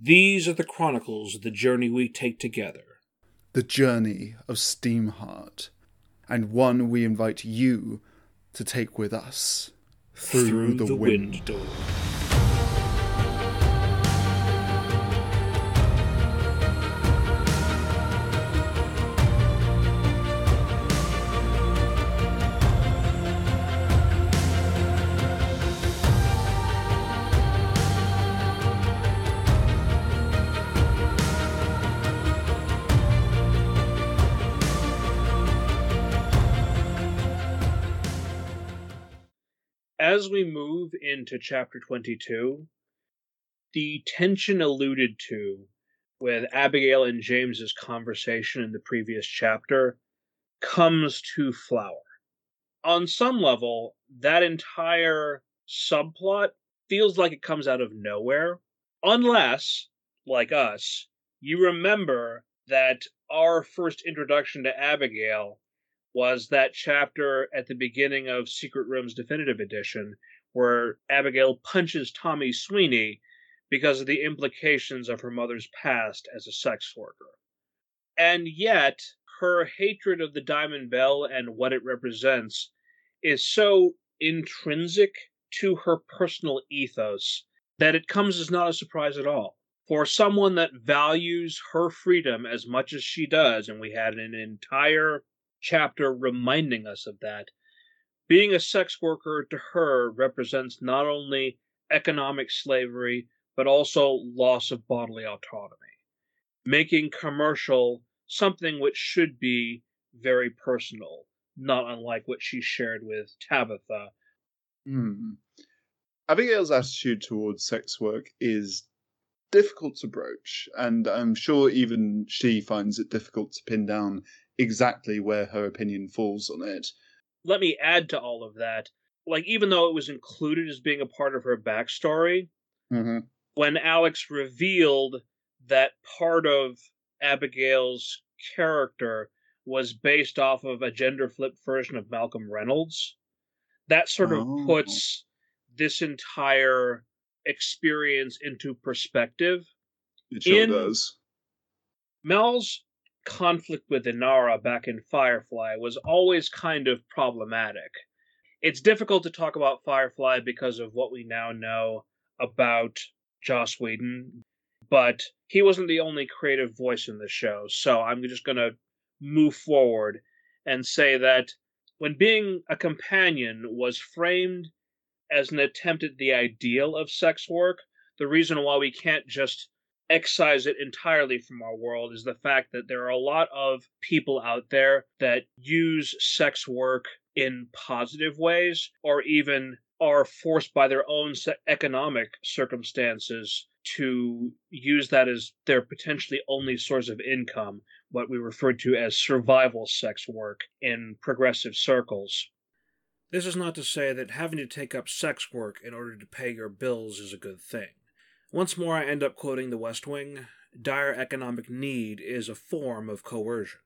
These are the chronicles of the journey we take together. The journey of Steamheart, and one we invite you to take with us through, Through the, the wind. wind As we move into chapter 22, the tension alluded to with Abigail and James's conversation in the previous chapter comes to flower. On some level, that entire subplot feels like it comes out of nowhere, unless, like us, you remember that our first introduction to Abigail was that chapter at the beginning of Secret Rooms Definitive Edition where Abigail punches Tommy Sweeney because of the implications of her mother's past as a sex worker. And yet, her hatred of the Diamond Bell and what it represents is so intrinsic to her personal ethos that it comes as not a surprise at all. For someone that values her freedom as much as she does, and we had an entire chapter reminding us of that. Being a sex worker to her represents not only economic slavery, but also loss of bodily autonomy, making commercial something which should be very personal, not unlike what she shared with Tabitha. Hmm. Abigail's attitude towards sex work is difficult to broach, and I'm sure even she finds it difficult to pin down exactly where her opinion falls on it. Let me add to all of that. Like, even though it was included as being a part of her backstory, Mm-hmm. when Alex revealed that part of Abigail's character was based off of a gender flipped version of Malcolm Reynolds, that sort of Oh. puts this entire experience into perspective. It sure In- does. Mal's conflict with Inara back in Firefly was always kind of problematic. It's difficult to talk about Firefly because of what we now know about Joss Whedon, but he wasn't the only creative voice in the show, so I'm just going to move forward and say that when being a companion was framed as an attempt at the ideal of sex work, the reason why we can't just excise it entirely from our world is the fact that there are a lot of people out there that use sex work in positive ways or even are forced by their own economic circumstances to use that as their potentially only source of income, what we refer to as survival sex work in progressive circles. This is not to say that having to take up sex work in order to pay your bills is a good thing. Once more, I end up quoting The West Wing dire economic need is a form of coercion.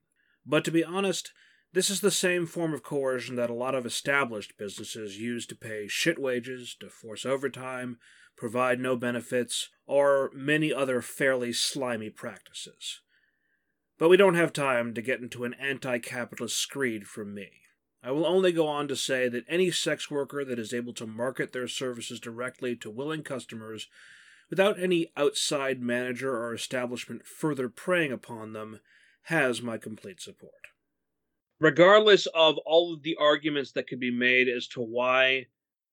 But to be honest, this is the same form of coercion that a lot of established businesses use to pay shit wages, to force overtime, provide no benefits, or many other fairly slimy practices. But we don't have time to get into an anti capitalist screed from me. I will only go on to say that any sex worker that is able to market their services directly to willing customers without any outside manager or establishment further preying upon them has my complete support. Regardless of all of the arguments that could be made as to why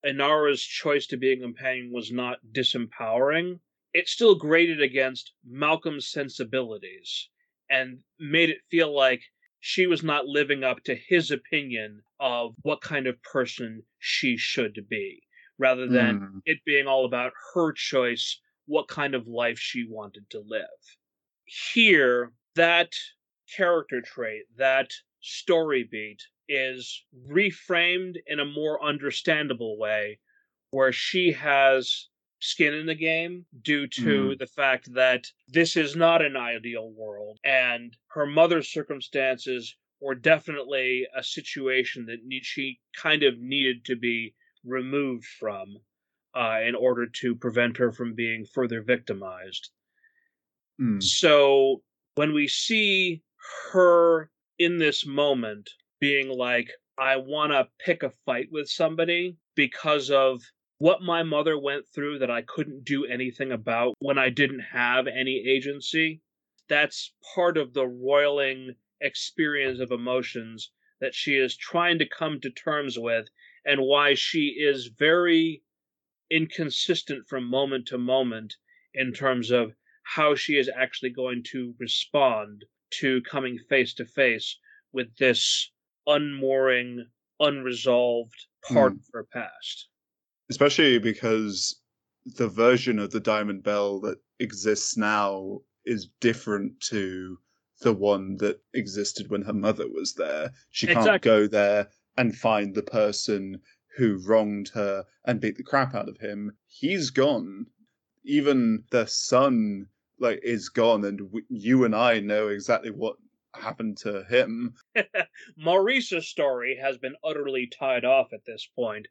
Inara's choice to be a companion was not disempowering, it still grated against Malcolm's sensibilities and made it feel like she was not living up to his opinion of what kind of person she should be, rather than Hmm. it being all about her choice, what kind of life she wanted to live. Here, that character trait, that story beat, is reframed in a more understandable way, where she has skin in the game due to hmm. the fact that this is not an ideal world and her mother's circumstances were definitely a situation that need, she kind of needed to be removed from uh, in order to prevent her from being further victimized. Mm. So when we see her in this moment being like, I want to pick a fight with somebody because of what my mother went through that I couldn't do anything about when I didn't have any agency, that's part of the roiling experience of emotions that she is trying to come to terms with and why she is very inconsistent from moment to moment in terms of how she is actually going to respond to coming face to face with this unmooring, unresolved part Mm. of her past. especially because the version of the diamond bell that exists now is different to the one that existed when her mother was there. She can't Exactly. go there and find the person who wronged her and beat the crap out of him. He's gone. Even the son like is gone and w- you and I know exactly what happened to him. Maurice's story has been utterly tied off at this point.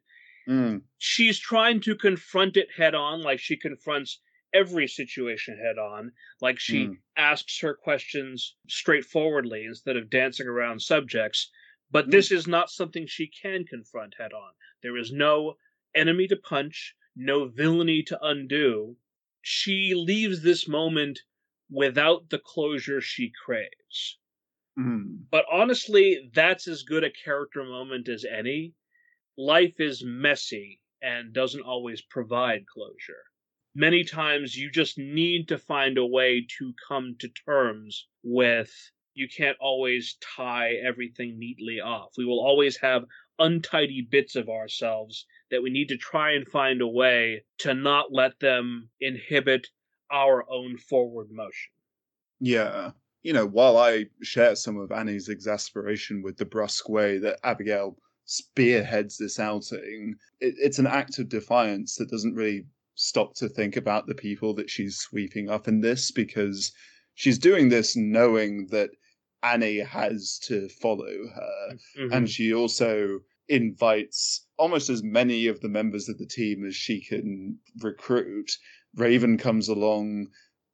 Mm, She's trying to confront it head on, like she confronts every situation head on, like she Mm. asks her questions straightforwardly instead of dancing around subjects. But Mm. this is not something she can confront head on. There is no enemy to punch, no villainy to undo. She leaves this moment without the closure she craves. mm. But honestly, that's as good a character moment as any. Life is messy and doesn't always provide closure. Many times you just need to find a way to come to terms with you can't always tie everything neatly off. We will always have untidy bits of ourselves that we need to try and find a way to not let them inhibit our own forward motion. Yeah. You know, while I share some of Annie's exasperation with the brusque way that Abigail spearheads this outing, it, it's an act of defiance that doesn't really stop to think about the people that she's sweeping up in this because she's doing this knowing that Annie has to follow her. Mhm. And she also invites almost as many of the members of the team as she can recruit. Raven comes along.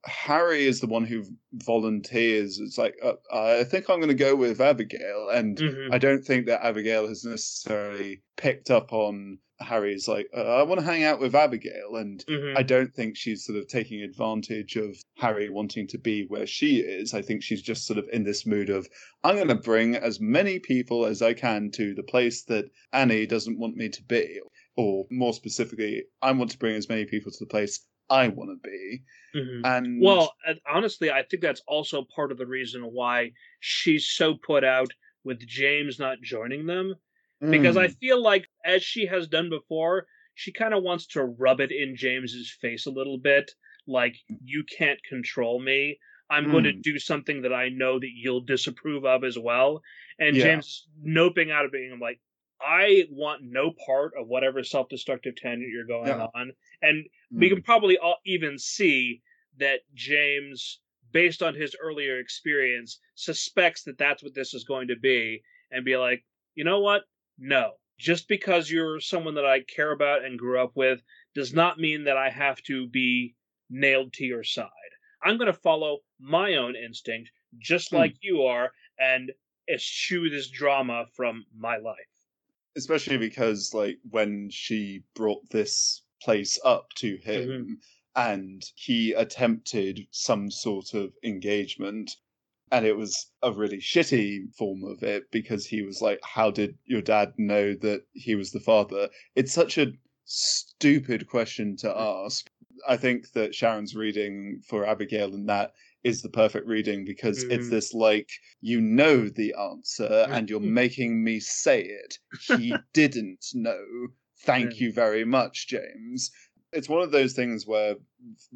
Harry is the one who volunteers. It's like, uh, I think I'm going to go with Abigail. And Mhm. I don't think that Abigail has necessarily picked up on Harry's, like, uh, I want to hang out with Abigail. And Mhm. I don't think she's sort of taking advantage of Harry wanting to be where she is. I think she's just sort of in this mood of, I'm going to bring as many people as I can to the place that Annie doesn't want me to be. Or more specifically, I want to bring as many people to the place I want to be. Mhm. And Well, honestly, I think that's also part of the reason why she's so put out with James not joining them. Because I Mm, feel like, as she has done before, she kind of wants to rub it in James's face a little bit. Like, you can't control me. I'm going to Mm. do something that I know that you'll disapprove of as well. And Yeah. James is noping out of being like, I want no part of whatever self destructive tangent you're going Yeah. on. And we mm, can probably all even see that James, based on his earlier experience, suspects that that's what this is going to be, and be like, you know what? No. Just because you're someone that I care about and grew up with does not mean that I have to be nailed to your side. I'm going to follow my own instinct, just Hmm. like you are, and eschew this drama from my life. especially because like when she brought this place up to him and he attempted some sort of engagement and it was a really shitty form of it because he was like how did your dad know that he was the father? It's such a stupid question to ask. I think that sharon's reading for abigail and that is the perfect reading because it's Mhm. this like you know the answer and you're making me say it. He didn't know. Thank you very much james it's one of those things where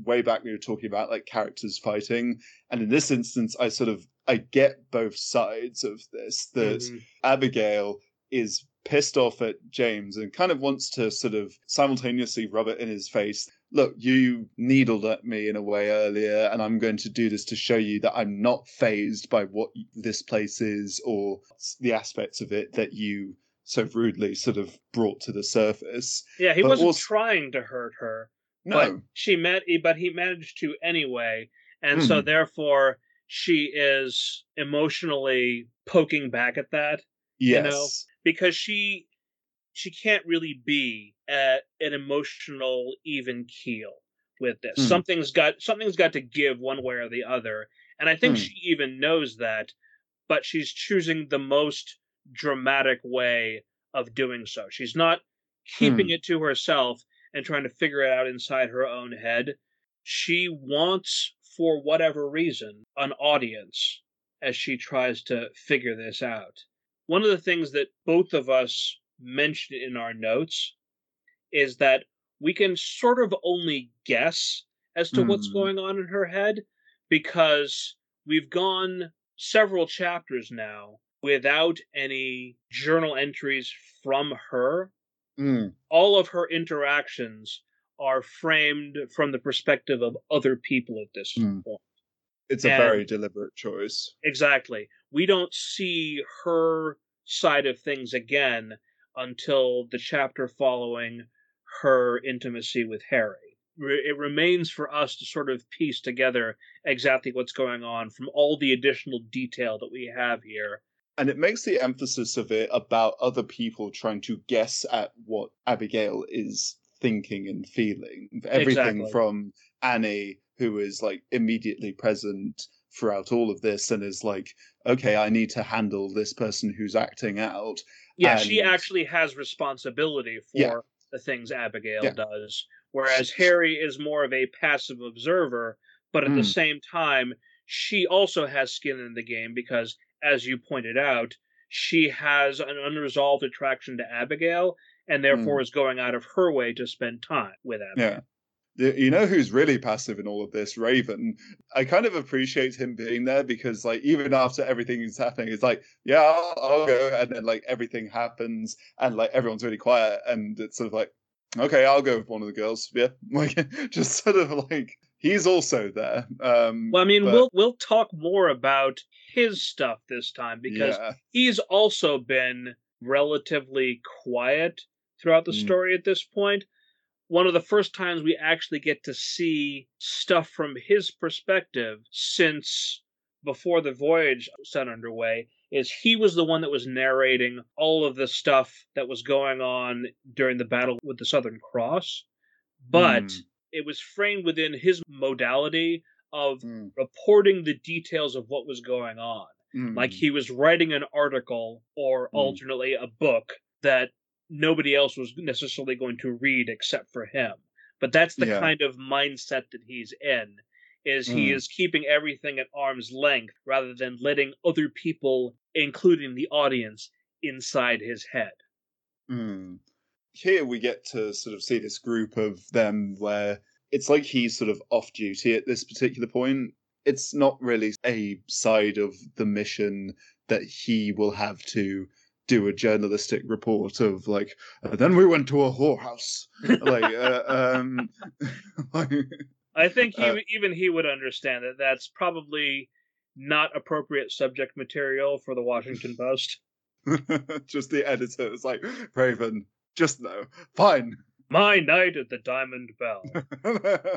way back we were talking about like characters fighting and in this instance i sort of i get both sides of this that Mhm. abigail is pissed off at james and kind of wants to sort of simultaneously rub it in his face look you needled at me in a way earlier and i'm going to do this to show you that i'm not fazed by what this place is or the aspects of it that you so rudely sort of brought to the surface Yeah, he But wasn't also- trying to hurt her. but No. she met, but he managed to anyway, and so Mhm. therefore she is emotionally poking back at that Yes. know, because she she can't really be at an emotional even keel with this. Mm. Something's got something's got to give one way or the other, and I think Mm. she even knows that, but she's choosing the most dramatic way of doing so. She's not keeping Mm. it to herself and trying to figure it out inside her own head. She wants, for whatever reason, an audience as she tries to figure this out. One of the things that both of us mentioned in our notes is that we can sort of only guess as to what's Mm. going on in her head because we've gone several chapters now without any journal entries from her. Mm. All of her interactions are framed from the perspective of other people at this Mm. point. It's a And- very deliberate choice. Exactly. We don't see her side of things again until the chapter following her intimacy with Harry. It remains for us to sort of piece together exactly what's going on from all the additional detail that we have here. And it makes the emphasis of it about other people trying to guess at what Abigail is thinking and feeling. Everything Exactly. from Annie, who is like immediately present throughout all of this and is like, okay, I need to handle this person who's acting out. Yeah, she actually has responsibility for Yeah. the things Abigail Yeah. does, whereas Harry is more of a passive observer, but at the Mm. same time, she also has skin in the game because, as you pointed out, she has an unresolved attraction to Abigail and hmm. therefore is going out of her way to spend time with Abigail. Yeah. You know who's really passive in all of this? Raven. I kind of appreciate him being there because, like, even after everything is happening, it's like, yeah, I'll, I'll go, and then like everything happens, and like everyone's really quiet, and it's sort of like, okay, I'll go with one of the girls. Yeah, like just sort of like he's also there. Um, Well, I mean, but- we'll we'll talk more about his stuff this time because yeah, he's also been relatively quiet throughout the Mm. story at this point. One of the first times we actually get to see stuff from his perspective since before the voyage set underway is he was the one that was narrating all of the stuff that was going on during the battle with the Southern Cross. But Mm. It was framed within his modality of Mm, reporting the details of what was going on like mm, he was writing an article or Mm. alternately a book that nobody else was necessarily going to read except for him but that's the Yeah. kind of mindset that he's in is he Mm. is keeping everything at arm's length rather than letting other people including the audience inside his head mm. Here we get to sort of see this group of them where it's like he's sort of off duty at this particular point. It's not really a side of the mission that he will have to do a journalistic report of like, "Uh, then we went to a whorehouse. like, uh, um, like, i think he, Uh, even he would understand that that's probably not appropriate subject material for the washington post just the editor is like, Raven, just no, fine. my night at the diamond bell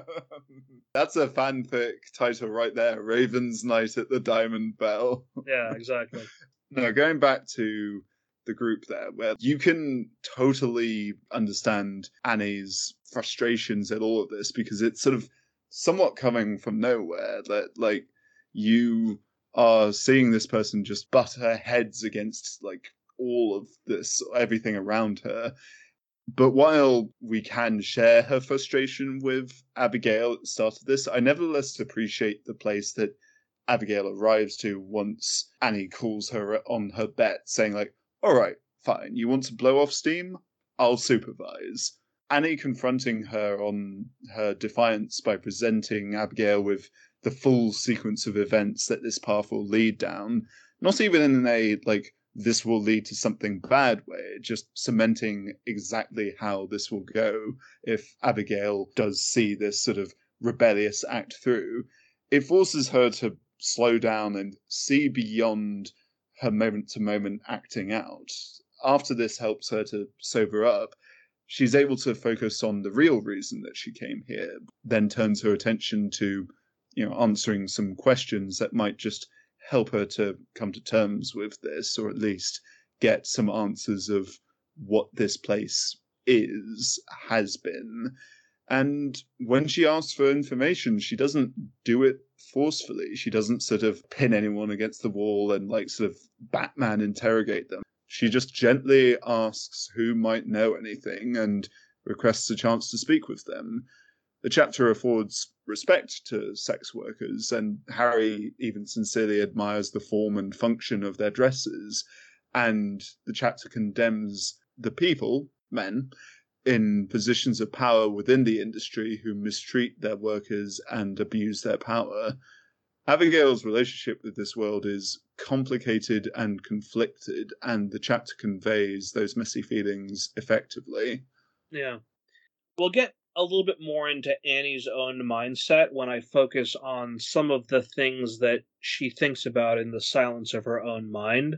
That's a fanfic title right there. Raven's Night at the Diamond Bell. yeah exactly Now, going back to the group there, where you can totally understand Annie's frustrations at all of this because it's sort of somewhat coming from nowhere. That like you are seeing this person just butt her heads against like all of this, everything around her. But while we can share her frustration with Abigail at the start of this, I nevertheless appreciate the place that Abigail arrives to once Annie calls her on her bet, saying, like, all right, fine, you want to blow off steam? I'll supervise. Annie confronting her on her defiance by presenting Abigail with the full sequence of events that this path will lead down, not even in a, like, this will lead to something bad way, just cementing exactly how this will go if Abigail does see this sort of rebellious act through. It forces her to slow down and see beyond her moment to moment acting out. After this helps her to sober up, she's able to focus on the real reason that she came here, then turns her attention to, you know, answering some questions that might just help her to come to terms with this, or at least get some answers of what this place is, has been. And when she asks for information, she doesn't do it forcefully. She doesn't sort of pin anyone against the wall and like sort of Batman interrogate them. She just gently asks who might know anything and requests a chance to speak with them. The chapter affords respect to sex workers, and Harry even sincerely admires the form and function of their dresses. And the chapter condemns the people, men, in positions of power within the industry who mistreat their workers and abuse their power. Abigail's relationship with this world is complicated and conflicted, and the chapter conveys those messy feelings effectively. Yeah. We'll get a little bit more into Annie's own mindset when I focus on some of the things that she thinks about in the silence of her own mind.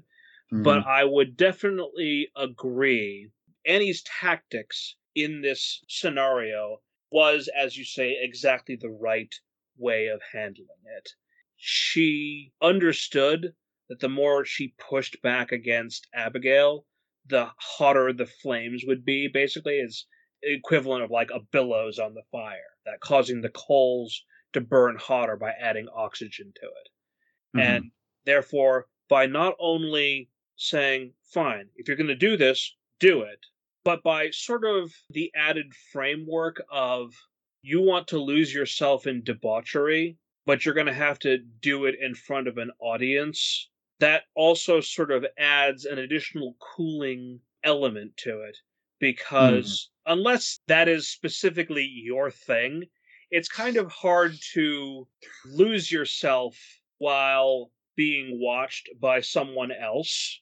Mm-hmm. But I would definitely agree Annie's tactics in this scenario was, as you say, exactly the right way of handling it. She understood that the more she pushed back against Abigail, the hotter the flames would be. Basically, it's equivalent of like a billows on the fire, that causing the coals to burn hotter by adding oxygen to it. Mm-hmm. And therefore, by not only saying, fine, if you're going to do this, do it, but by sort of the added framework of you want to lose yourself in debauchery, but you're going to have to do it in front of an audience. That also sort of adds an additional cooling element to it because mm. Unless that is specifically your thing, it's kind of hard to lose yourself while being watched by someone else.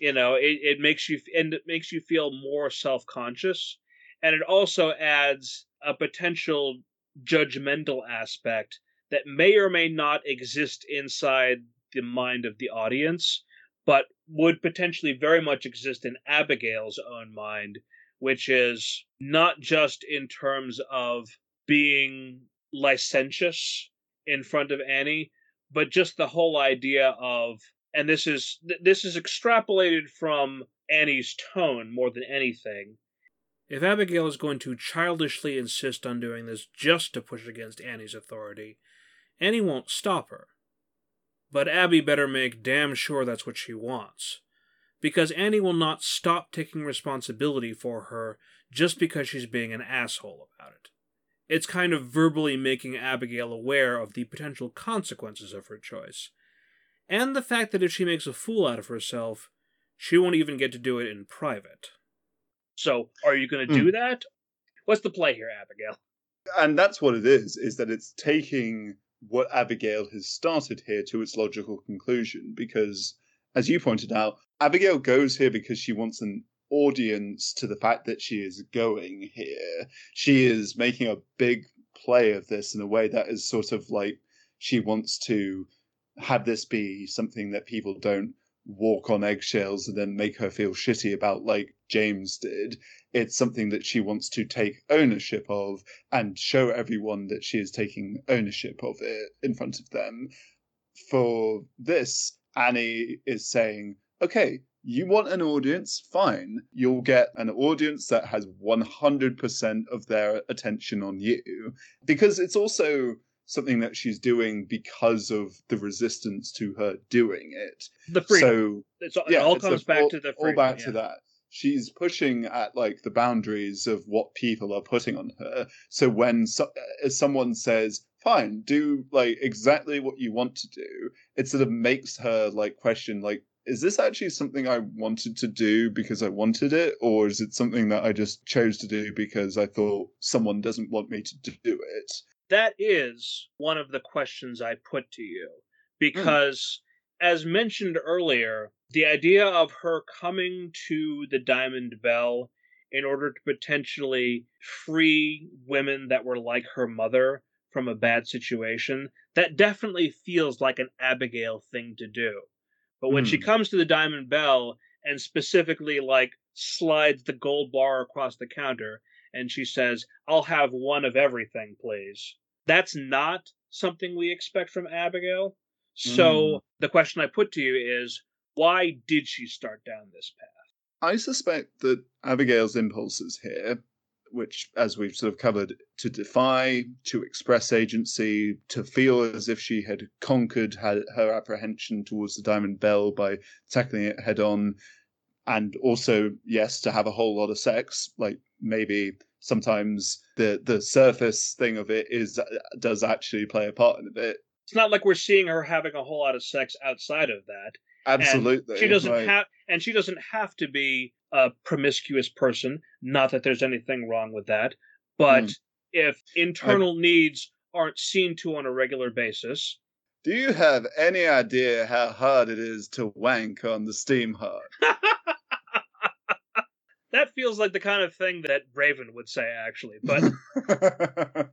You know it, it makes you and it makes you feel more self-conscious and it also adds a potential judgmental aspect that may or may not exist inside the mind of the audience but would potentially very much exist in Abigail's own mind which is not just in terms of being licentious in front of Annie but just the whole idea of and this is this is extrapolated from Annie's tone more than anything. If Abigail is going to childishly insist on doing this just to push against Annie's authority, Annie won't stop her. But Abby better make damn sure that's what she wants, because Annie will not stop taking responsibility for her just because she's being an asshole about it. It's kind of verbally making Abigail aware of the potential consequences of her choice, and the fact that if she makes a fool out of herself, she won't even get to do it in private. So, are you going to do mm. that? What's the play here, Abigail? And that's what it is, is that it's taking what Abigail has started here to its logical conclusion because as you pointed out, Abigail goes here because she wants an audience to the fact that she is going here. She is making a big play of this in a way that is sort of like she wants to have this be something that people don't walk on eggshells and then make her feel shitty about like James did. It's something that she wants to take ownership of and show everyone that she is taking ownership of it in front of them. For this, Annie is saying, okay, you want an audience? Fine. You'll get an audience that has 100% of their attention on you. Because it's also something that she's doing because of the resistance to her doing it. The freedom. So it's, yeah, it all comes a, back all, to the freedom, all back yeah. to that. She's pushing at like the boundaries of what people are putting on her. So when so, uh, someone says, "Fine, do like exactly what you want to do," it sort of makes her like question like is this actually something I wanted to do because I wanted it, or is it something that I just chose to do because I thought someone doesn't want me to do it? that is one of the questions I put to you. Hmm. Because, mm. as mentioned earlier, the idea of her coming to the Diamond Bell in order to potentially free women that were like her mother from a bad situation, that definitely feels like an Abigail thing to do. But when mm. she hmm. comes to the Diamond Bell and specifically like slides the gold bar across the counter and she says, I'll have one of everything, please. That's not something we expect from Abigail. So Mm. the question I put to you is why did she start down this path? I suspect that Abigail's impulses here, which, as we've sort of covered, to defy, to express agency, to feel as if she had conquered her, her apprehension towards the Diamond Bell by tackling it head on, and also, yes, to have a whole lot of sex, like maybe sometimes the the surface thing of it is uh, does actually play a part in a bit. It's not like we're seeing her having a whole lot of sex outside of that. Absolutely, She doesn't right. have and she doesn't have to be a promiscuous person, not that there's anything wrong with that, but Hmm. if internal needs aren't seen to on a regular basis, Do you have any idea how hard it is to wank on the Steamheart? that feels like the kind of thing that Raven would say actually. But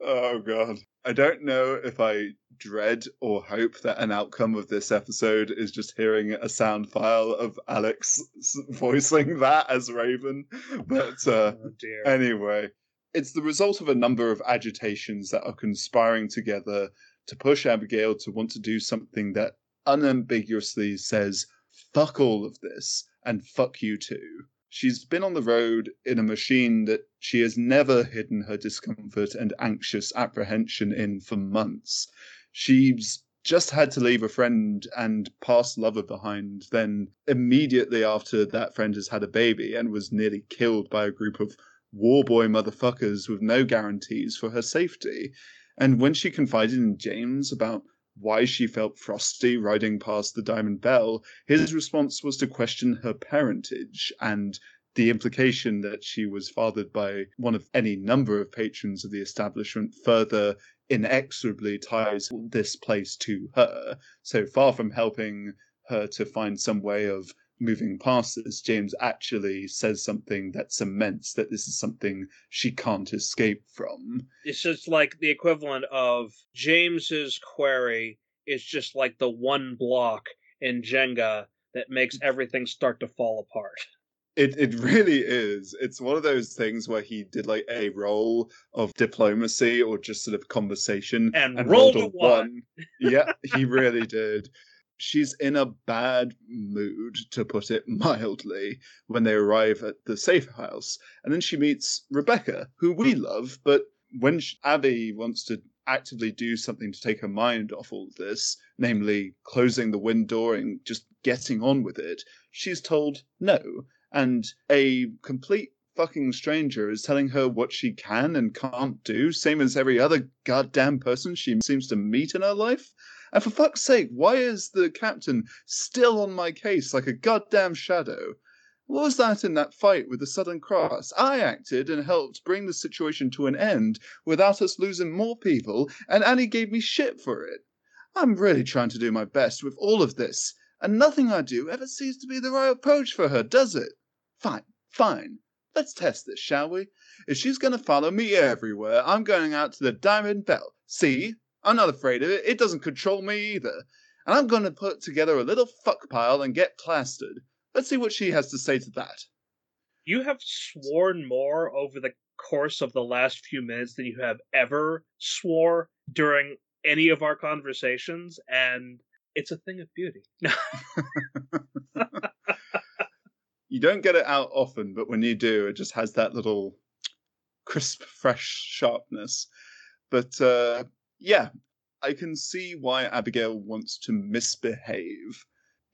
oh god. I don't know if I dread or hope that an outcome of this episode is just hearing a sound file of Alex voicing that as Raven. But uh oh. Anyway, it's the result of a number of agitations that are conspiring together to push Abigail to want to do something that unambiguously says, fuck all of this and fuck you too. She's been on the road in a machine that she has never hidden her discomfort and anxious apprehension in for months. She's just had to leave a friend and past lover behind, then immediately after that friend has had a baby and was nearly killed by a group of war boy motherfuckers with no guarantees for her safety. And when she confided in James about why she felt frosty riding past the Diamond Bell, his response was to question her parentage and the implication that she was fathered by one of any number of patrons of the establishment further inexorably ties this place to her. So far from helping her to find some way of moving past this, James actually says something that cements that this is something she can't escape from. It's just like the equivalent of James's query is just like the one block in Jenga that makes everything start to fall apart. It it really is. It's one of those things where he did like a roll of diplomacy or just sort of conversation And rolled rolled a a one. yeah, he really did. She's in a bad mood, to put it mildly, when they arrive at the safe house. And then she meets Rebecca, who we love, but when sh- Abby wants to actively do something to take her mind off all of this, namely closing the wind door and just getting on with it, she's told no. And a complete fucking stranger is telling her what she can and can't do, same as every other goddamn person she seems to meet in her life. And for fuck's sake, why is the captain still on my case like a goddamn shadow? What was that in that fight with the Southern Cross? I acted and helped bring the situation to an end without us losing more people, and Annie gave me shit for it. I'm really trying to do my best with all of this, and nothing I do ever seems to be the right approach for her, does it? Fine, fine. Let's test this, shall we? If she's going to follow me everywhere, I'm going out to the Diamond Bell. See? I'm not afraid of it. It doesn't control me either. And I'm going to put together a little fuck pile and get plastered. Let's see what she has to say to that. You have sworn more over the course of the last few minutes than you have ever swore during any of our conversations, and it's a thing of beauty. You don't get it out often, but when you do, it just has that little crisp, fresh sharpness. But uh, yeah, I can see why Abigail wants to misbehave.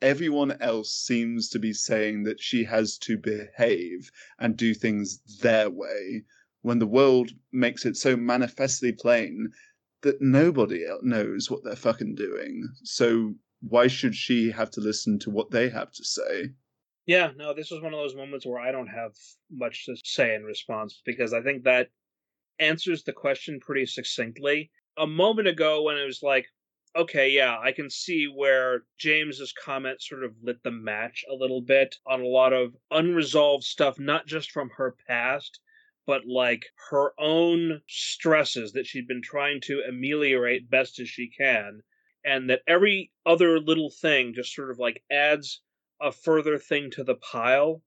Everyone else seems to be saying that she has to behave and do things their way, when the world makes it so manifestly plain that nobody knows what they're fucking doing. So why should she have to listen to what they have to say? Yeah, no, this was one of those moments where I don't have much to say in response because I think that answers the question pretty succinctly. A moment ago, when it was like, okay, yeah, I can see where James's comment sort of lit the match a little bit on a lot of unresolved stuff, not just from her past, but like her own stresses that she'd been trying to ameliorate best as she can. And that every other little thing just sort of like adds a further thing to the pile.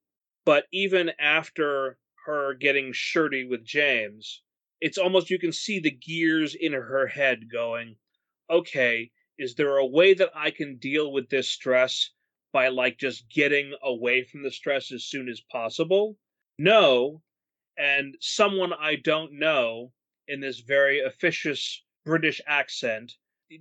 But even after her getting shirty with James, it's almost you can see the gears in her head going, okay, is there a way that I can deal with this stress by like just getting away from the stress as soon as possible? No. And someone I don't know in this very officious British accent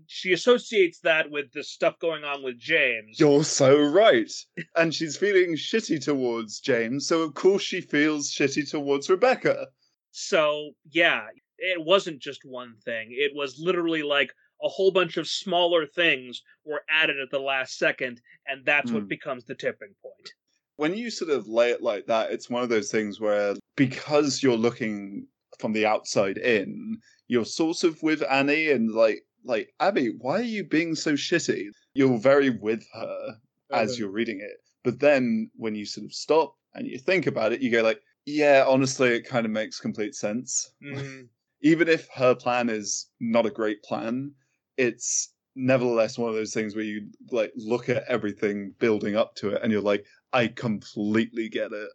she associates that with the stuff going on with James. You're so right. and she's feeling shitty towards James, so of course she feels shitty towards Rebecca. So, yeah, it wasn't just one thing. It was literally like a whole bunch of smaller things were added at the last second, and that's mm. what hmm. becomes the tipping point. When you sort of lay it like that, it's one of those things where because you're looking from the outside in, you're sort of with Annie and like like Abby, why are you being so shitty? You're very with her as you're reading it, but then when you sort of stop and you think about it, you go like, yeah, honestly, it kind of makes complete sense. Mm-hmm. Even if her plan is not a great plan, it's nevertheless one of those things where you like look at everything building up to it and you're like, I completely get it.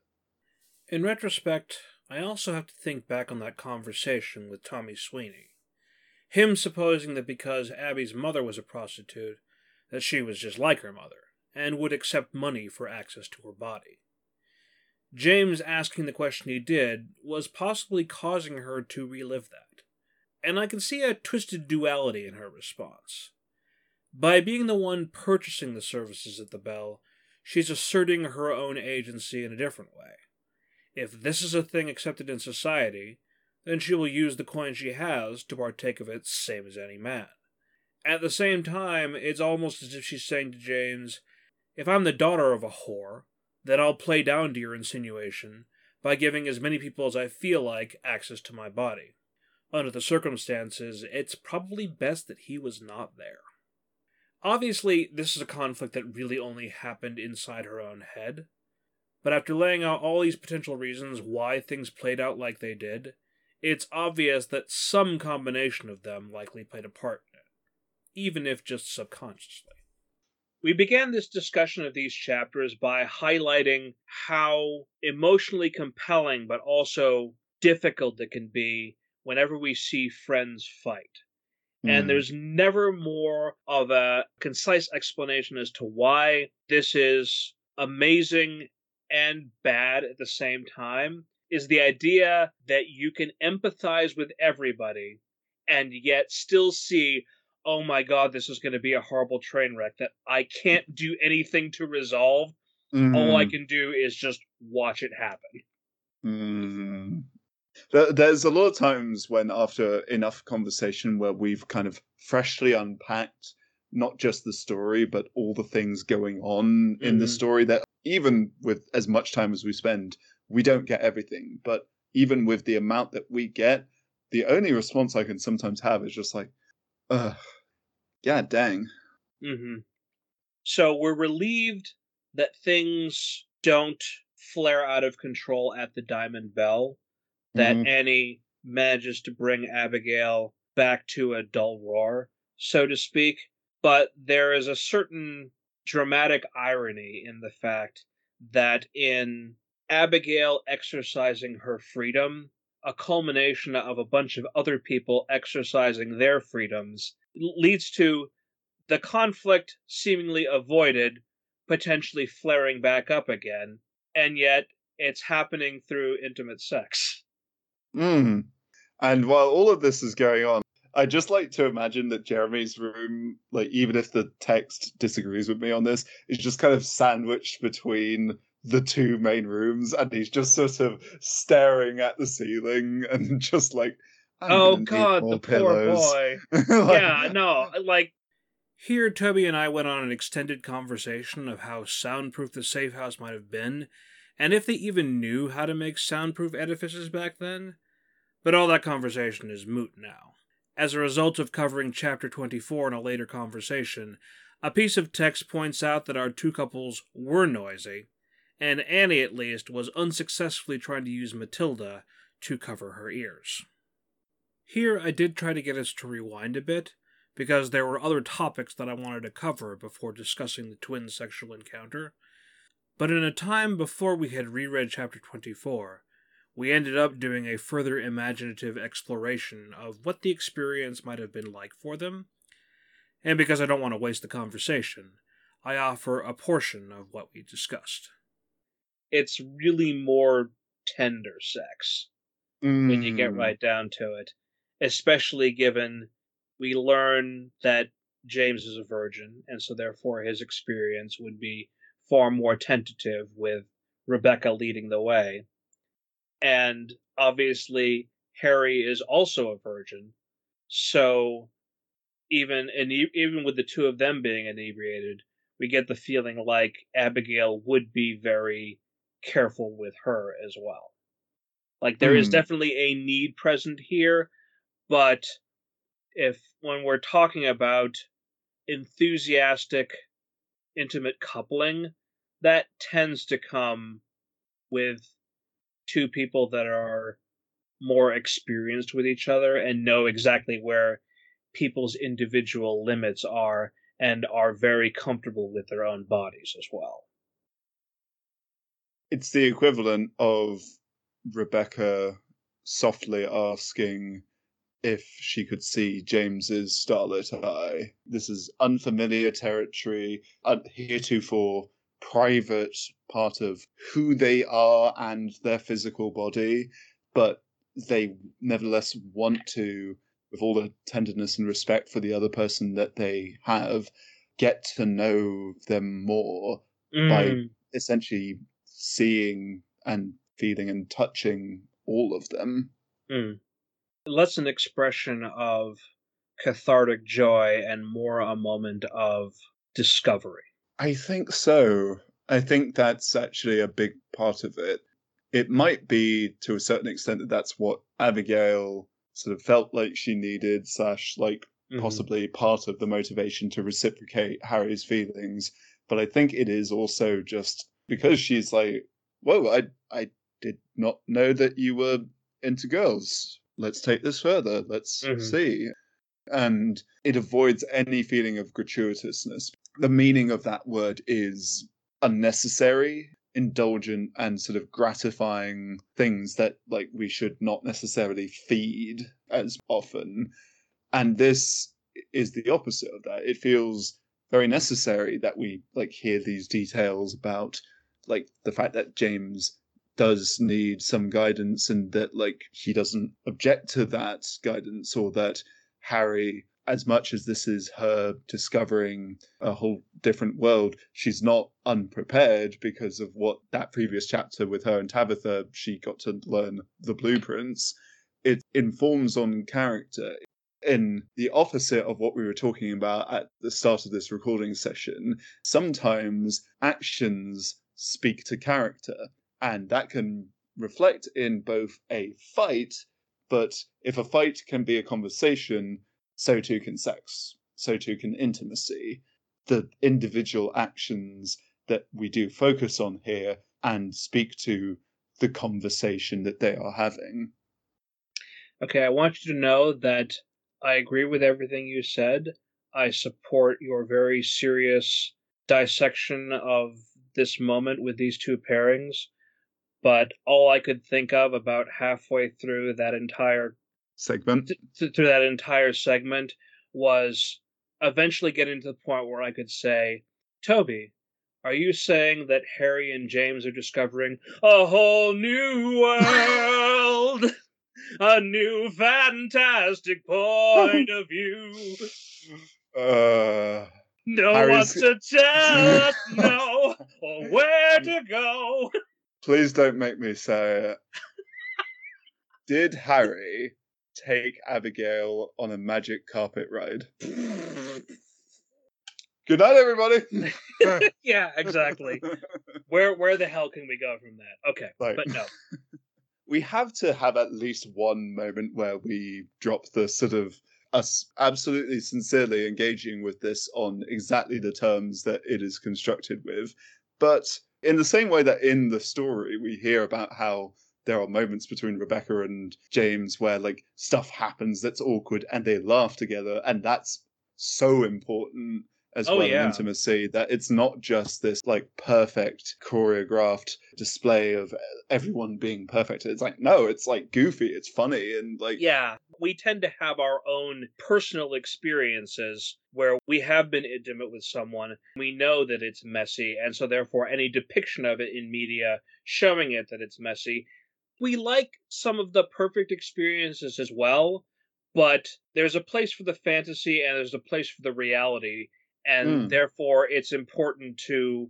In retrospect, I also have to think back on that conversation with Tommy Sweeney. Him supposing that because Abby's mother was a prostitute, that she was just like her mother, and would accept money for access to her body. James asking the question he did was possibly causing her to relive that, and I can see a twisted duality in her response. By being the one purchasing the services at the Bell, she's asserting her own agency in a different way. If this is a thing accepted in society, then she will use the coin she has to partake of it same as any man. At the same time, it's almost as if she's saying to James, If I'm the daughter of a whore, then I'll play down to your insinuation by giving as many people as I feel like access to my body. Under the circumstances, it's probably best that he was not there. Obviously, this is a conflict that really only happened inside her own head, but after laying out all these potential reasons why things played out like they did, it's obvious that some combination of them likely played a part in it, even if just subconsciously. We began this discussion of these chapters by highlighting how emotionally compelling but also difficult it can be whenever we see friends fight. Mm. And there's never more of a concise explanation as to why this is amazing and bad at the same time is the idea that you can empathize with everybody and yet still see oh my god this is going to be a horrible train wreck that i can't do anything to resolve mm-hmm. all i mm-hmm. can do is just watch it happen mm-hmm. there's a lot of times when after enough conversation where we've kind of freshly unpacked not just the story but all the things going on in mm-hmm. the story that even with as much time as we spend we don't get everything. But even with the amount that we get, the only response I can sometimes have is just like, ugh, yeah, dang. Mm-hmm. So we're relieved that things don't flare out of control at the Diamond Bell, that mm-hmm. Annie manages to bring Abigail back to a dull roar, so to speak. But there is a certain dramatic irony in the fact that in Abigail exercising her freedom, a culmination of a bunch of other people exercising their freedoms, leads to the conflict seemingly avoided, potentially flaring back up again, and yet it's happening through intimate sex. Hmm. And while all of this is going on, I just like to imagine that Jeremy's room, like even if the text disagrees with me on this, is just kind of sandwiched between the two main rooms and he's just sort of staring at the ceiling and just like oh god the pillows. poor boy. Like, yeah no like here toby and i went on an extended conversation of how soundproof the safe house might have been and if they even knew how to make soundproof edifices back then. But all that conversation is moot now. As a result of covering chapter 24 in a later conversation a piece of text points out that our two couples were noisy and Annie at least was unsuccessfully trying to use Matilda to cover her ears. Here I did try to get us to rewind a bit, because there were other topics that I wanted to cover before discussing the twins' sexual encounter, But in a time before we had reread chapter 24, we ended up doing a further imaginative exploration of what the experience might have been like for them. And because I don't want to waste the conversation, I offer a portion of what we discussed. It's really more tender sex when you get Mm. right down to it, especially given we learn that James is a virgin, and so therefore his experience would be far more tentative with Rebecca leading the way. And obviously, Harry is also a virgin, so even and even with the two of them being inebriated, we get the feeling like Abigail would be very careful with her as well. Like there is Hmm. definitely a need present here, but if when we're talking about enthusiastic, intimate coupling, that tends to come with two people that are more experienced with each other and know exactly where people's individual limits are and are very comfortable with their own bodies as well. It's the equivalent of Rebecca softly asking if she could see James's starlit eye. This is unfamiliar territory, un- heretofore private part of who they are and their physical body, but they nevertheless want to, with all the tenderness and respect for the other person that they have, get to know them more By- Mm, essentially seeing and feeling and touching all of them. mm. Less an expression of cathartic joy and more a moment of discovery. I think so. I think that's actually a big part of it. It might be to a certain extent that that's what Abigail sort of felt like she needed, slash, like Mhm. possibly part of the motivation to reciprocate Harry's feelings. But I think it is also just because she's like, "Whoa, I I did not know that you were into girls. Let's take this further. Let's Mhm. see." And it avoids any feeling of gratuitousness. The meaning of that word is unnecessary, indulgent, and sort of gratifying things that like we should not necessarily feed as often. And this is the opposite of that. It feels very necessary that we like hear these details about like the fact that James does need some guidance and that like he doesn't object to that guidance or that Harry as much as this is her discovering a whole different world she's not unprepared because of what that previous chapter with her and Tabitha she got to learn the blueprints. It informs on character. In the opposite of what we were talking about at the start of this recording session, sometimes actions speak to character, and that can reflect in both a fight, but if a fight can be a conversation, so too can sex, so too can intimacy. The individual actions that we do focus on here and speak to the conversation that they are having. Okay, I want you to know that I agree with everything you said. I support your very serious dissection of this moment with these two pairings. But all I could think of about halfway through that entire Segment. th- through that entire segment was eventually getting to the point where I could say, Toby, are you saying that Harry and James are discovering a whole new world? a new fantastic point of view. Uh, No Harry's- one to tell us no or where to go. please don't make me say it. Did Harry take Abigail on a magic carpet ride? Good night, everybody. yeah, exactly. Where where the hell can we go from that? Okay, Like- but no. we have to have at least one moment where we drop the sort of us absolutely sincerely engaging with this on exactly the terms that it is constructed with. But in the same way that in the story we hear about how there are moments between Rebecca and James where like stuff happens that's awkward and they laugh together and that's so important as Oh, well yeah. in intimacy that it's not just this like perfect choreographed display of everyone being perfect it's like no it's like goofy it's funny and like Yeah, we tend to have our own personal experiences where we have been intimate with someone. We know that it's messy, and so therefore any depiction of it in media showing it that it's messy. We like some of the perfect experiences as well, but there's a place for the fantasy and there's a place for the reality, and Mm. therefore it's important to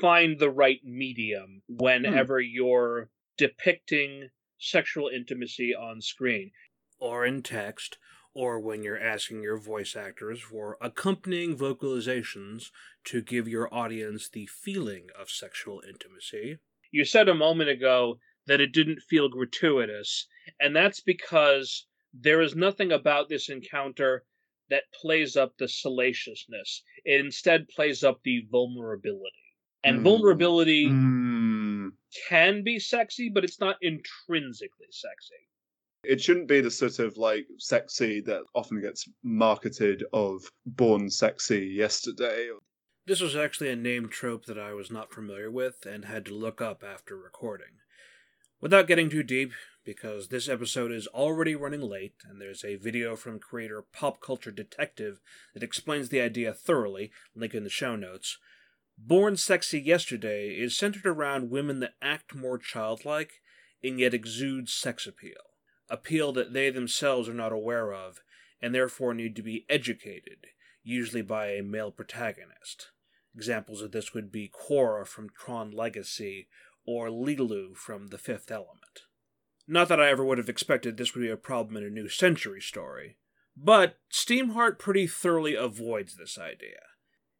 find the right medium whenever you're depicting sexual intimacy on screen. Or in text, or when you're asking your voice actors for accompanying vocalizations to give your audience the feeling of sexual intimacy. You said a moment ago that it didn't feel gratuitous, and that's because there is nothing about this encounter that plays up the salaciousness. It instead plays up the vulnerability. And Mm. vulnerability Mm. can be sexy, but it's not intrinsically sexy. It shouldn't be the sort of like sexy that often gets marketed of born sexy yesterday. This was actually a name trope that I was not familiar with and had to look up after recording. Without getting too deep, because this episode is already running late and there's a video from creator Pop Culture Detective that explains the idea thoroughly, link in the show notes. Born Sexy Yesterday is centered around women that act more childlike and yet exude sex appeal. Appeal that they themselves are not aware of and therefore need to be educated, usually by a male protagonist. Examples of this would be Quorra from Tron Legacy or Leeloo from The Fifth Element. Not that I ever would have expected this would be a problem in a New Century story, but Steamheart pretty thoroughly avoids this idea.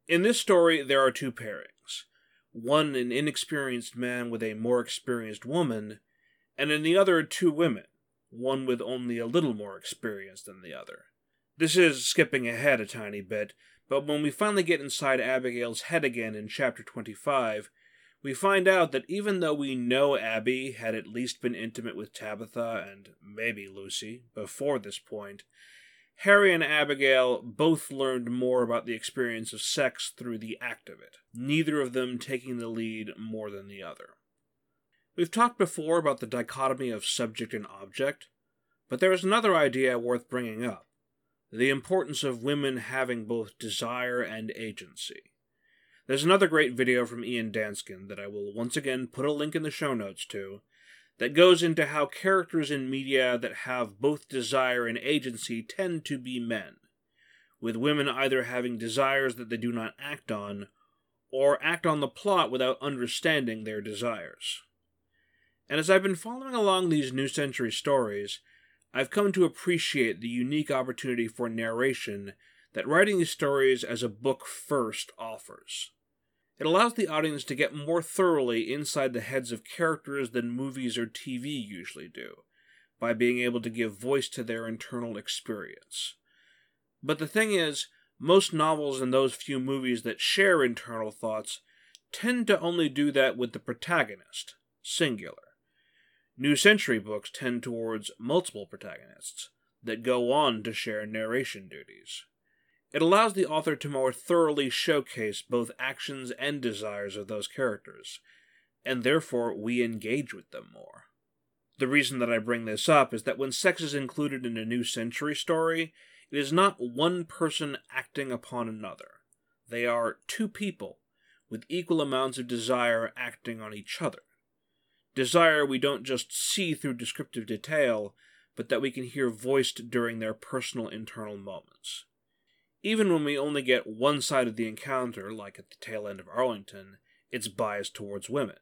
In this story, there are two pairings one an inexperienced man with a more experienced woman, and in the other, two women, one with only a little more experience than the other. This is skipping ahead a tiny bit, but when we finally get inside Abigail's head again in chapter 25, we find out that even though we know Abby had at least been intimate with Tabitha and maybe Lucy before this point, Harry and Abigail both learned more about the experience of sex through the act of it, neither of them taking the lead more than the other. We've talked before about the dichotomy of subject and object, but there is another idea worth bringing up the importance of women having both desire and agency. There's another great video from Ian Danskin that I will once again put a link in the show notes to that goes into how characters in media that have both desire and agency tend to be men, with women either having desires that they do not act on or act on the plot without understanding their desires. And as I've been following along these New Century stories, I've come to appreciate the unique opportunity for narration that writing these stories as a book first offers. It allows the audience to get more thoroughly inside the heads of characters than movies or TV usually do, by being able to give voice to their internal experience. But the thing is, most novels and those few movies that share internal thoughts tend to only do that with the protagonist, singular. New Century books tend towards multiple protagonists that go on to share narration duties. It allows the author to more thoroughly showcase both actions and desires of those characters, and therefore we engage with them more. The reason that I bring this up is that when sex is included in a New Century story, it is not one person acting upon another. They are two people with equal amounts of desire acting on each other. Desire we don't just see through descriptive detail, but that we can hear voiced during their personal internal moments. Even when we only get one side of the encounter, like at the tail end of Arlington, it's biased towards women.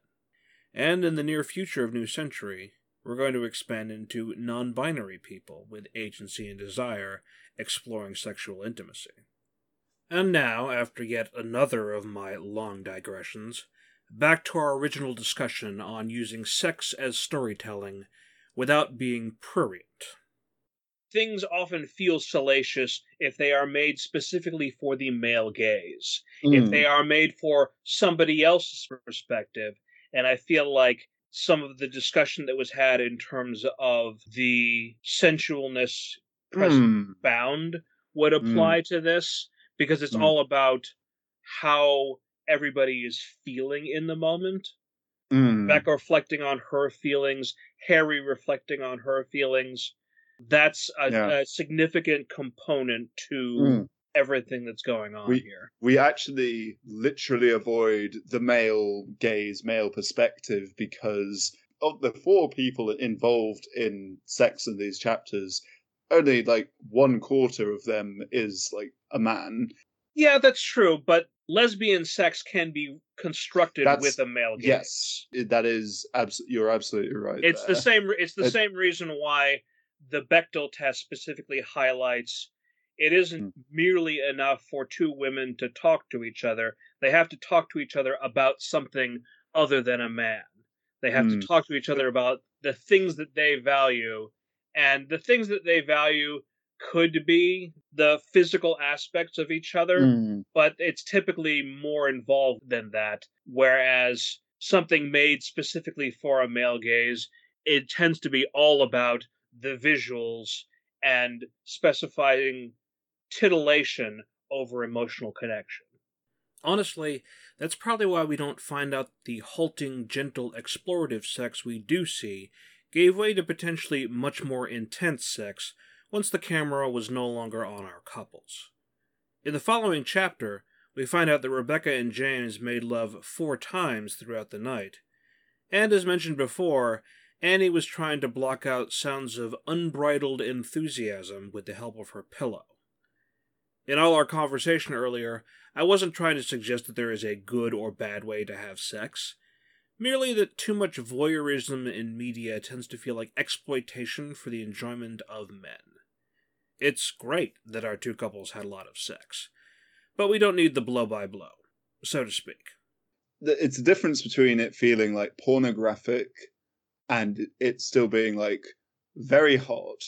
And in the near future of New Century, we're going to expand into non binary people with agency and desire exploring sexual intimacy. And now, after yet another of my long digressions, back to our original discussion on using sex as storytelling without being prurient. Things often feel salacious if they are made specifically for the male gaze. Hmm. if they are made for somebody else's perspective. And I feel like some of the discussion that was had in terms of the sensualness present Hmm. bound would apply to this because it's Mm. all about how everybody is feeling in the moment. Mm. Becca reflecting on her feelings, Harry reflecting on her feelings. That's a, Yeah. a significant component to Mm. everything that's going on We- here. we actually literally avoid the male gaze, male perspective because of the four people involved in sex in these chapters, only like one quarter of them is like a man. Yeah, that's true, but lesbian sex can be constructed That's- with a male gaze. Yes, that is abs- you're absolutely right. It's the same it's the It- same reason why the Bechdel test specifically highlights it isn't Hmm. merely enough for two women to talk to each other. They have to talk to each other about something other than a man. They have Hmm. to talk to each other about the things that they value. And the things that they value could be the physical aspects of each other, Mm. but it's typically more involved than that. Whereas something made specifically for a male gaze, it tends to be all about the visuals and specifying titillation over emotional connection. Honestly, that's probably why we don't find out the halting, gentle, explorative sex we do see gave way to potentially much more intense sex once the camera was no longer on our couples. In the following chapter, we find out that Rebecca and James made love four times throughout the night. And as mentioned before, Annie was trying to block out sounds of unbridled enthusiasm with the help of her pillow. In all our conversation earlier, I wasn't trying to suggest that there is a good or bad way to have sex, merely that too much voyeurism in media tends to feel like exploitation for the enjoyment of men. It's great that our two couples had a lot of sex, but we don't need the blow by blow, so to speak. It's a difference between it feeling like pornographic and it still being like very hot.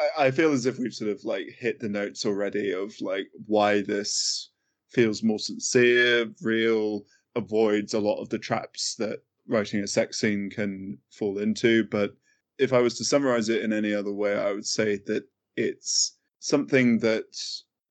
I, I feel as if we've sort of like hit the notes already of like why this feels more sincere, real, avoids a lot of the traps that writing a sex scene can fall into. But if I was to summarize it in any other way, I would say that it's something that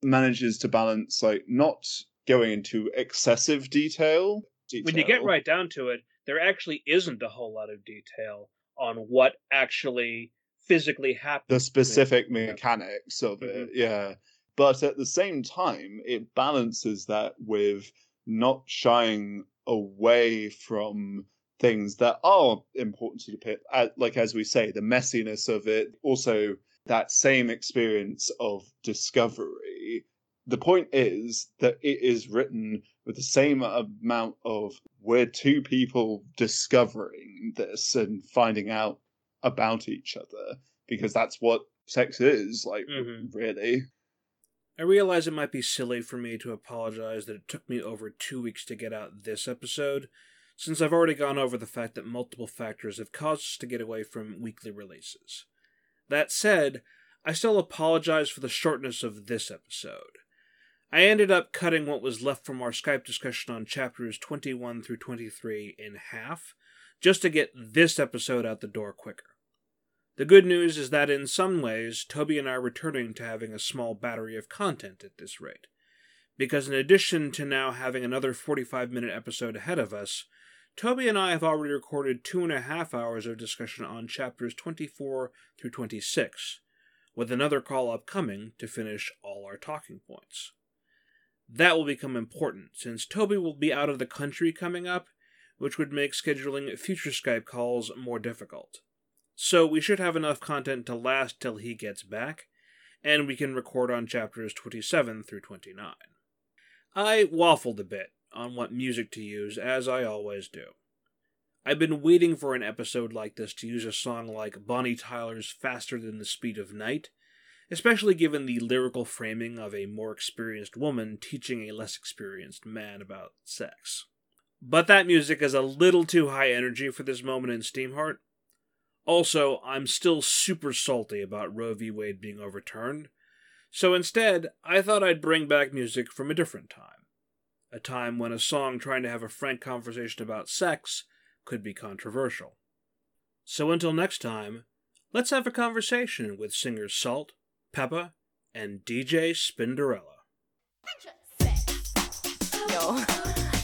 manages to balance like not going into excessive detail. When you get right down to it, there actually isn't a whole lot of detail on what actually physically happens. the specific mechanics of Mhm. it, yeah. But at the same time, it balances that with not shying away from things that are important to depict, like as we say, the messiness of it, also that same experience of discovery. The point is that it is written with the same amount of we're two people discovering this and finding out about each other because that's what sex is like Mhm. really I realize it might be silly for me to apologize that it took me over two weeks to get out this episode, since I've already gone over the fact that multiple factors have caused us to get away from weekly releases. That said, I still apologize for the shortness of this episode. I ended up cutting what was left from our Skype discussion on chapters 21 through 23 in half, just to get this episode out the door quicker. The good news is that in some ways, Toby and I are returning to having a small battery of content at this rate. Because in addition to now having another 45 minute episode ahead of us, Toby and I have already recorded two and a half hours of discussion on chapters 24 through 26, with another call upcoming to finish all our talking points. That will become important since Toby will be out of the country coming up, which would make scheduling future Skype calls more difficult. So we should have enough content to last till he gets back, and we can record on chapters 27 through 29. I waffled a bit on what music to use, as I always do. I've been waiting for an episode like this to use a song like Bonnie Tyler's Faster Than the Speed of Night, especially given the lyrical framing of a more experienced woman teaching a less experienced man about sex. But that music is a little too high energy for this moment in Steamheart. Also, I'm still super salty about Roe v. Wade being overturned, so instead, I thought I'd bring back music from a different time a time when a song trying to have a frank conversation about sex could be controversial. So until next time, let's have a conversation with singers Salt, Pepa, and DJ Spinderella. Yo,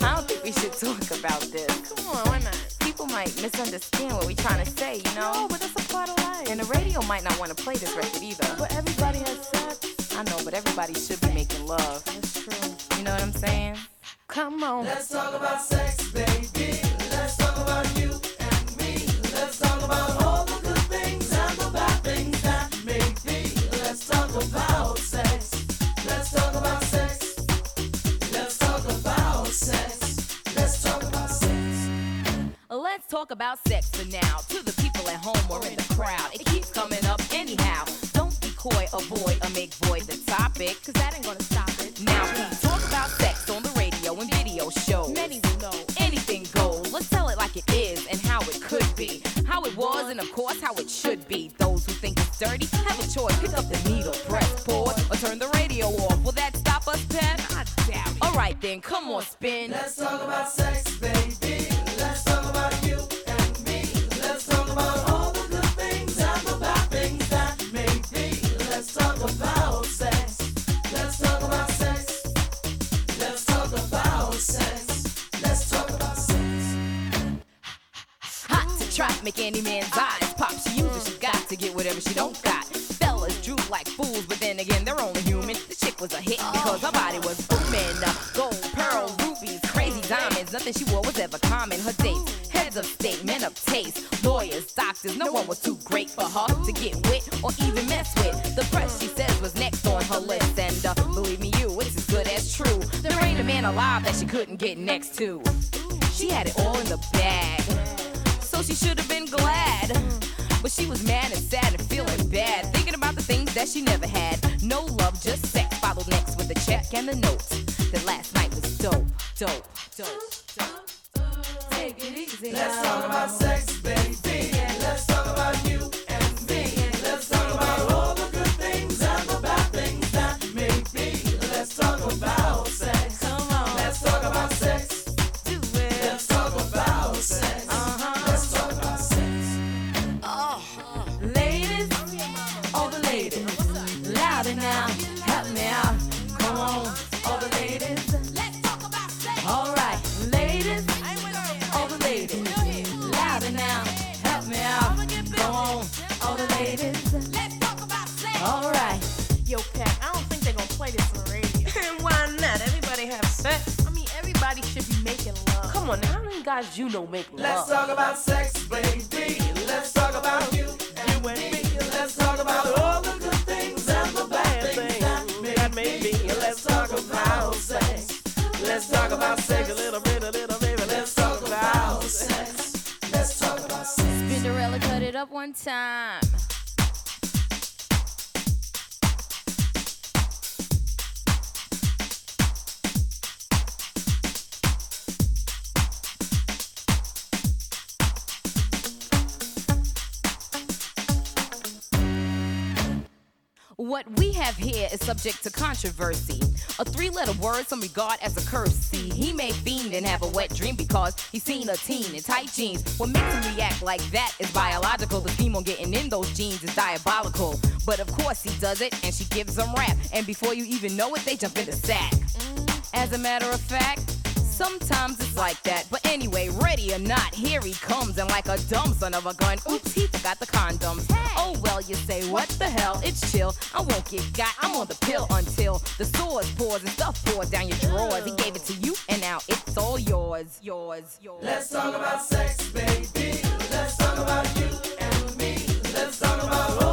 I don't think we should talk about this. Come on, why not? People might misunderstand what we're trying to say, you know? No, but that's a part of life. And the radio might not want to play this record either. But everybody has sex. I know, but everybody should be making love. That's true. You know what I'm saying? Come on. Let's talk about sex, baby. She was mad and sad and feeling bad, thinking about the things that she never had. No love, just sex. Followed next with a check and a note that last night was dope, dope, dope. dope. Take it easy. Let's talk about sex, baby. Let's talk about you. guys you know make love. Let's talk about sex, baby. Let's talk about you and you and me. Let's talk about all the good things and the bad things that that may be. Let's talk about sex. Let's talk about sex a little bit, a little. Let's talk about sex. Let's talk about sex. Spinderella cut it up one time. What we have here is subject to controversy. A three letter word some regard as a curse. He may fiend and have a wet dream because he's seen a teen in tight jeans. What makes him react like that is biological. The demon getting in those jeans is diabolical. But of course he does it, and she gives him rap. And before you even know it, they jump in the sack. As a matter of fact, Sometimes it's like that, but anyway, ready or not, here he comes, and like a dumb son of a gun, oops, he forgot the condoms. Hey. Oh well, you say what the hell? It's chill. I won't get got. I'm on the pill until the sores pours and stuff pours down your drawers. He gave it to you, and now it's all yours, yours, yours. Let's talk about sex, baby. Let's talk about you and me. Let's talk about.